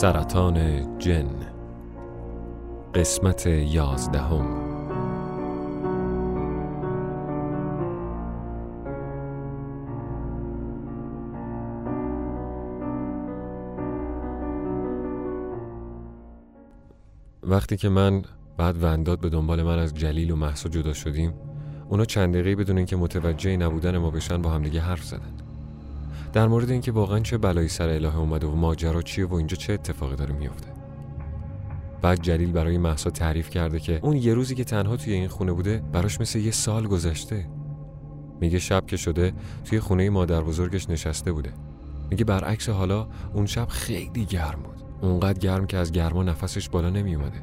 سرطان جن. قسمت یازدهم. وقتی که من بعد ونداد به دنبال من از جلیل و محسا جدا شدیم اونا چند دقیقه بدون اینکه متوجه نبودن ما بشن با همدیگه حرف زدن. در مورد اینکه واقعا چه بلایی سر الهه اومده و ماجرا چیه و اینجا چه اتفاقی داره میفته بعد جلیل برای محسا تعریف کرده که اون یه روزی که تنها توی این خونه بوده براش مثل یه سال گذشته. میگه شب که شده توی خونه مادر بزرگش نشسته بوده. میگه برعکس حالا اون شب خیلی گرم بود. اونقدر گرم که از گرما نفسش بالا نمیومده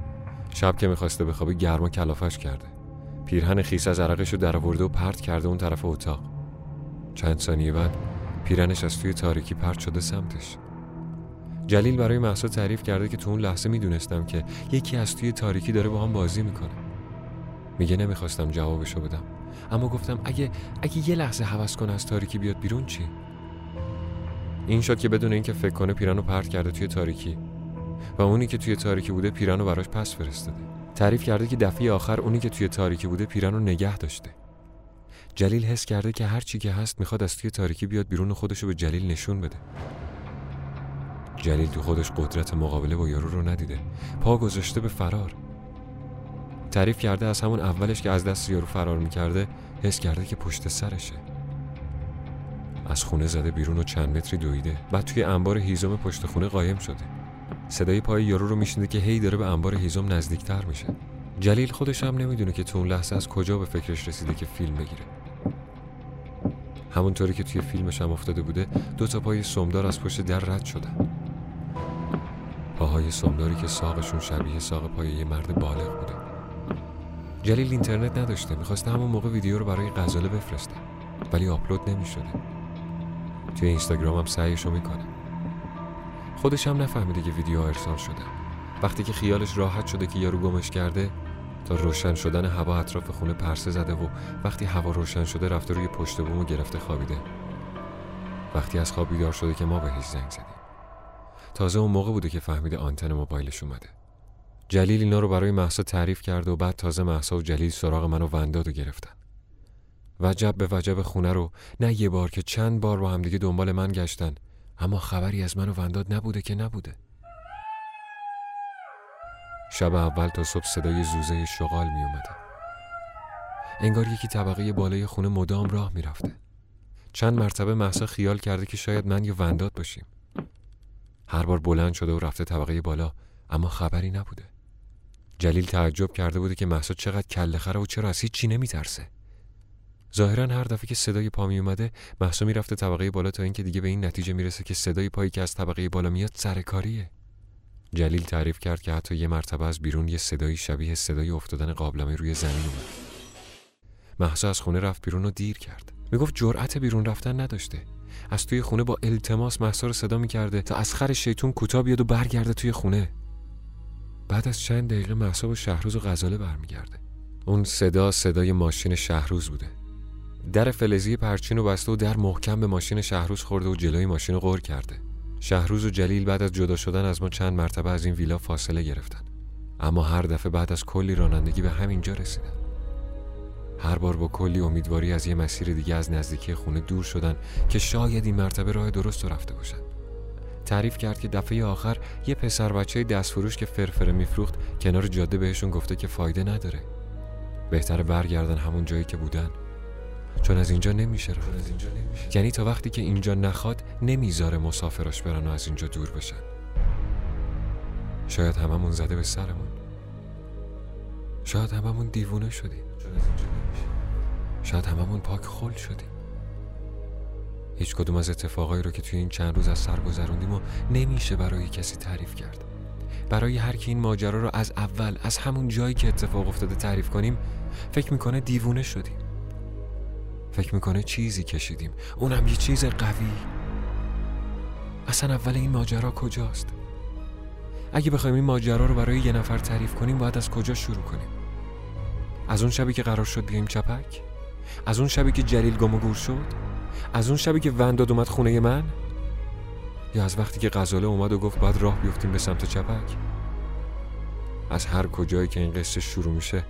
شب که می‌خواسته بخوابه گرما کلافش کرده. پیرهن خیس از عرقش رو درآورده و پرت کرده اون طرف اتاق. چند ثانیه بعد پیرنش از توی تاریکی پرت شده سمتش. جلیل برای محسا تعریف کرده که تو اون لحظه می‌دونستم که یکی از توی تاریکی داره با هم بازی می‌کنه. میگه نمی‌خواستم جوابشو بدم. اما گفتم اگه اگه یه لحظه حوض کنه از تاریکی بیاد بیرون چی؟ این شد که بدون اینکه فکر کنه پیرنو پرت کرده توی تاریکی. و اونی که توی تاریکی بوده پیرنو براش پس فرستاده. تعریف کرده که دفعه آخر اونی که توی تاریکی بوده پیرنو نگه داشته. جلیل حس کرده که هر چی که هست می‌خواد از توی تاریکی بیاد بیرون خودشو به جلیل نشون بده. جلیل تو خودش قدرت مقابله با یارو رو ندیده. پا گذاشته به فرار. تعریف کرده از همون اولش که از دست یارو فرار می‌کرده حس کرده که پشت سرشه. از خونه زده بیرون و چند متری دویده. بعد توی انبار هیزم پشت خونه قایم شده. صدای پای یارو رو میشنده که هی داره به انبار هیزم نزدیکتر میشه. جلیل خودش هم نمی‌دونه که تو اون لحظه از کجا به فکرش رسیده که فیلم بگیره. همونطوری که توی فیلمش هم افتاده بوده دو تا پای سمدار از پشت در رد شدن. پاهای سمداری که ساقشون شبیه ساق پای یه مرد بالغ بوده. جلیل اینترنت نداشته می‌خواسته همون موقع ویدیو رو برای غزاله بفرسته. ولی آپلود نمی‌شده. توی اینستاگرام هم سعیشو می‌کنه. خودش هم نفهمیده که ویدیو ارسال شده. وقتی که خیالش راحت شده که یارو گمش کرده تا روشن شدن هوا اطراف خونه پرسه زده و وقتی هوا روشن شده رفته روی پشت بوم و گرفته خوابیده. وقتی از خواب بیدار شده که ما بهش زنگ زدیم. تازه اون موقع بوده که فهمیده آنتن موبایلش اومده. جلیل اینا رو برای محسا تعریف کرده و بعد تازه محسا و جلیل سراغ ونداد و گرفتن. وجب به وجب خونه رو نه یه بار که چند بار با همدیگه دنبال من گشتن اما خبری از من و ونداد نبوده که نبوده. شب اول تا صبح صدای زوزه شغال می اومده. انگار یکی طبقه بالای خونه مدام راه می‌رفته. چند مرتبه محسا خیال کرده که شاید من یا ونداد باشیم. هر بار بلند شده و رفته طبقه بالا اما خبری نبوده. جلیل تعجب کرده بوده که محسا چقدر کله خره و چرا از هیچ نمیترسه. ظاهرا هر دفعه که صدای پا می اومده محسا می‌رفته طبقه بالا تا اینکه دیگه به این نتیجه می‌رسه که صدای پایی که از طبقه بالا میاد سرکاریه. جلیل تعریف کرد که حتی یه مرتبه از بیرون یه صدایی شبیه صدای افتادن قابلمه روی زمین اومد. محسا از خونه رفت بیرون و دیر کرد. می‌گفت جرأت بیرون رفتن نداشته. از توی خونه با التماس محسا رو صدا می‌کرده تا از خر شیطون کوتاه بیاد و برگرده توی خونه. بعد از چند دقیقه محسا با شهروز و غزاله برمیگرده. اون صدا صدای ماشین شهروز بوده. در فلزی پرچین و بسته و در محکم به ماشین شهروز خورده و جلوی ماشین رو غور کرده. شهروز و جلیل بعد از جدا شدن از ما چند مرتبه از این ویلا فاصله گرفتن. اما هر دفعه بعد از کلی رانندگی به همینجا رسیدن. هر بار با کلی امیدواری از یه مسیر دیگه از نزدیکی خونه دور شدن که شاید این مرتبه راه درست رو رفته باشن. تعریف کرد که دفعه آخر یه پسر بچه دستفروش که فرفره میفروخت کنار جاده بهشون گفته که فایده نداره. بهتره برگردن همون جایی که بودن. چون از اینجا نمیشه رفت. اینجا نمیشه. یعنی تا وقتی که اینجا نخواد نمی‌ذاره مسافراش برن و از اینجا دور بشن. شاید هممون زده به سرمون. شاید هممون دیوونه شدیم. شاید هممون پاک خل شدیم. هیچ کدوم از اتفاقایی رو که توی این چند روز از سر گذروندیم و نمیشه برای کسی تعریف کرد. برای هر کی این ماجرا رو از اول از همون جایی که اتفاق افتاده تعریف کنیم فکر می‌کنه دیوونه شدیم. فکر می‌کنه چیزی کشیدیم. اونم یه چیز قوی. اصلا اول این ماجرا کجاست؟ اگه بخوایم این ماجرا رو برای یه نفر تعریف کنیم باید از کجا شروع کنیم؟ از اون شبی که قرار شد بیایم چپک؟ از اون شبی که جلیل گم و گور شد؟ از اون شبی که ونداد اومد خونه من؟ یا از وقتی که غزاله اومد و گفت باید راه بیفتیم به سمت چپک؟ از هر کجایی که این قصه شروع میشه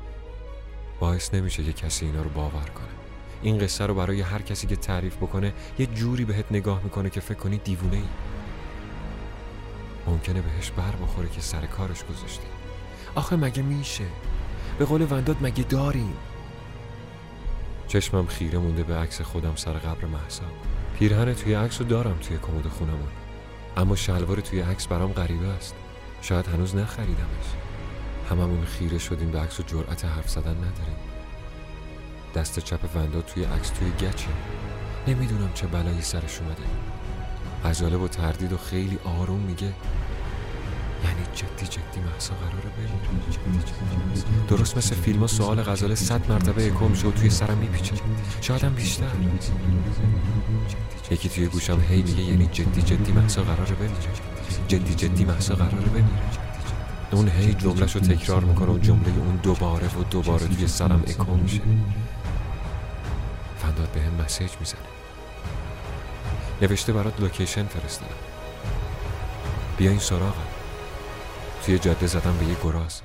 باعث نمیشه که کسی اینا رو باور کنه. این قصه رو برای هر کسی که تعریف بکنه یه جوری بهت نگاه می‌کنه که فکر کنی دیوونه ای ممکنه بهش بر بخوره که سر کارش گذاشتی. آخه مگه میشه؟ به قول ونداد مگه داریم؟ چشمم خیره مونده به عکس خودم سر قبر محسا پیرهن توی عکس رو دارم توی کمد خونمون. اما شلوار توی عکس برام غریبه است. شاید هنوز نخریدمش. هممون خیره شدیم به عکس و جرأت حرف زدن نداریم. دست چپ ونداد توی عکس توی گچه. نمی‌دونم چه بلایی سرش اومده. غزاله با تردید و خیلی آروم میگه یعنی جدی جدی محسا قراره بمیره درست مثل فیلم ها سوال غزاله صد مرتبه اکو میشه و توی سرم میپیچه. شاید بیشتر. یکی توی گوشم هی میگه یعنی جدی جدی محسا قراره بمیره جدی جدی محسا قراره بمیره اون هی جملهش رو تکرار می‌کنه و جمله اون دوباره و دوباره توی سرم اکو میشه. فنداد به هم مسیج می‌زنه. نوشته برات لوکیشن فرستادم. بیا این سراغم توی جاده زدم به یه گراز.